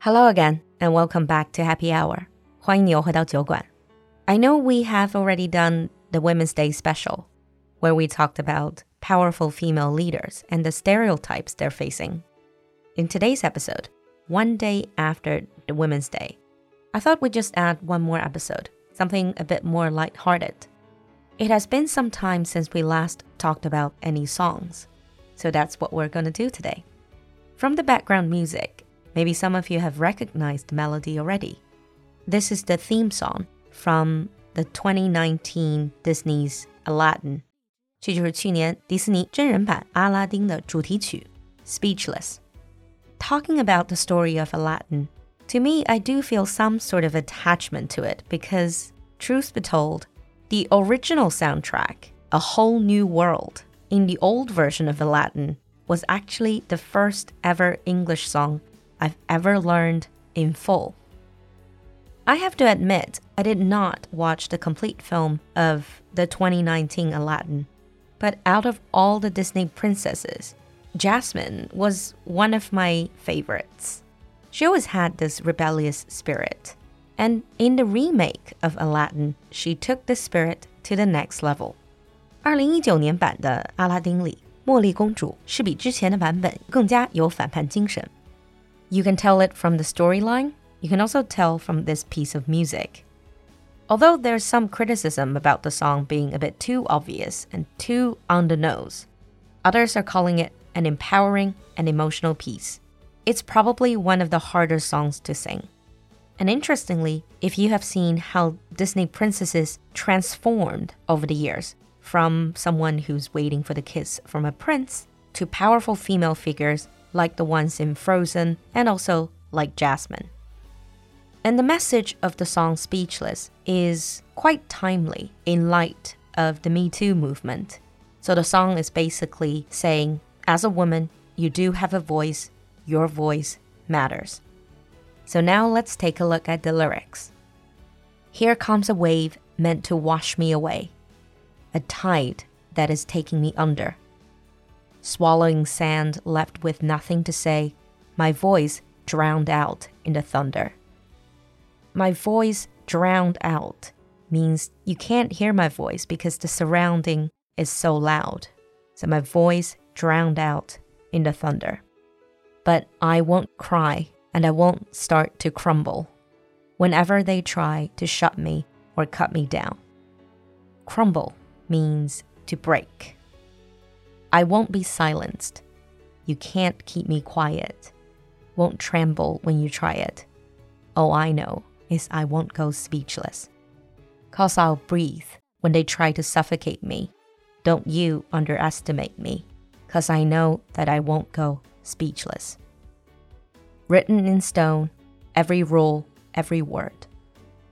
Hello again, and welcome back to Happy Hour. 欢迎你又回到酒馆. I know we have already done the Women's Day special, where we talked about powerful female leaders and the stereotypes they're facing. In today's episode, one day after the Women's Day, I thought we'd just add one more episode, something a bit more light-hearted. It has been some time since we last talked about any songs, so that's what we're going to do today. From the background music, maybe some of you have recognized the melody already. This is the theme song from the 2019 Disney's Aladdin. 这就是去年迪士尼真人版阿拉丁的主题曲《Speechless》。Talking about the story of Aladdin, to me, I do feel some sort of attachment to it because, truth be told, the original soundtrack, A Whole New World, in the old version of Aladdin, was actually the first ever English song I've ever learned in full. I have to admit, I did not watch the complete film of the 2019 Aladdin. But out of all the Disney princesses, Jasmine was one of my favorites. She always had this rebellious spirit. And in the remake of Aladdin, she took the spirit to the next level. 二零一九年版的阿拉丁里，茉莉公主是比之前的版本更加有反叛精神。 You can tell it from the storyline, you can also tell from this piece of music. Although there's some criticism about the song being a bit too obvious and too on the nose, others are calling it an empowering and emotional piece. It's probably one of the harder songs to sing. And interestingly, if you have seen how Disney princesses transformed over the years, from someone who's waiting for the kiss from a prince to powerful female figures like the ones in Frozen and also like Jasmine. And the message of the song Speechless is quite timely in light of the Me Too movement. So the song is basically saying, as a woman, you do have a voice, your voice matters. So now let's take a look at the lyrics. Here comes a wave meant to wash me away, a tide that is taking me under. Swallowing sand left with nothing to say, my voice drowned out in the thunder. My voice drowned out means you can't hear my voice because the surrounding is so loud. So my voice drowned out in the thunder. But I won't cry and I won't start to crumble whenever they try to shut me or cut me down. Crumble means to break. I won't be silenced. You can't keep me quiet. Won't tremble when you try it. All I know is I won't go speechless. Cause I'll breathe when they try to suffocate me. Don't you underestimate me, cause I know that I won't go speechless. Written in stone, every rule, every word.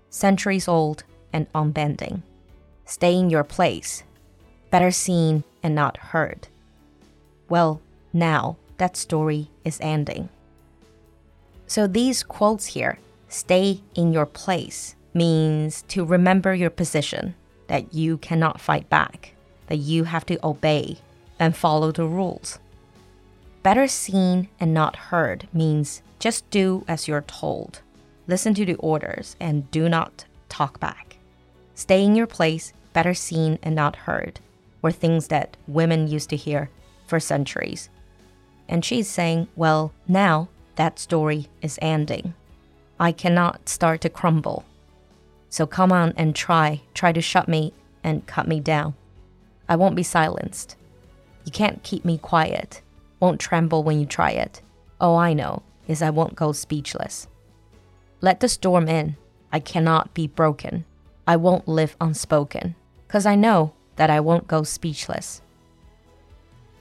Centuries old and unbending. Stay in your place, better seen and not heard. Well, now that story is ending. So these quotes here, stay in your place, means to remember your position, that you cannot fight back, that you have to obey and follow the rules. Better seen and not heard means just do as you're told. Listen to the orders and do not talk back. Stay in your place, better seen and not heard were things that women used to hear for centuries. And she's saying, well, now that story is ending. I cannot start to crumble. So come on and try, try to shut me and cut me down. I won't be silenced. You can't keep me quiet, won't tremble when you try it. All I know is I won't go speechless. Let the storm in. I cannot be broken. I won't live unspoken, because I know that I won't go speechless.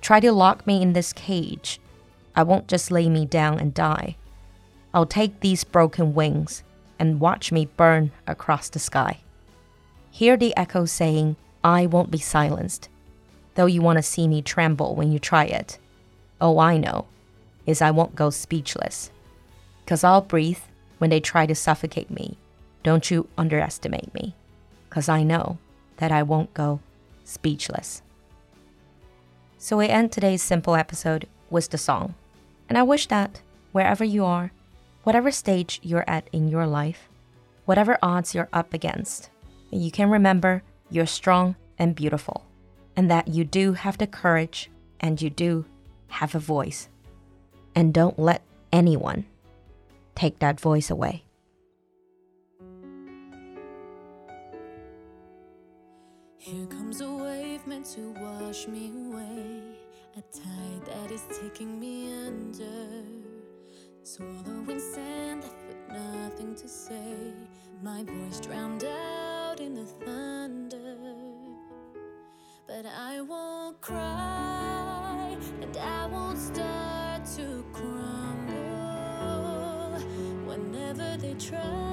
Try to lock me in this cage. I won't just lay me down and die. I'll take these broken wings and watch me burn across the sky. Hear the echo saying, I won't be silenced, though you want to see me tremble when you try it. Oh, I know is I won't go speechless. Cause I'll breathe when they try to suffocate me. Don't you underestimate me. Cause I know that I won't go speechless. So we end today's simple episode with the song. And I wish that wherever you are, Whatever stage you're at in your life, whatever odds you're up against, you can remember you're strong and beautiful, and that you do have the courage and you do have a voice. And don't let anyone take that voice away. To wash me away. A tide that is taking me under. Swallowing sand left with nothing to say. My voice drowned out in the thunder. But I won't cry and I won't start to crumble. Whenever they try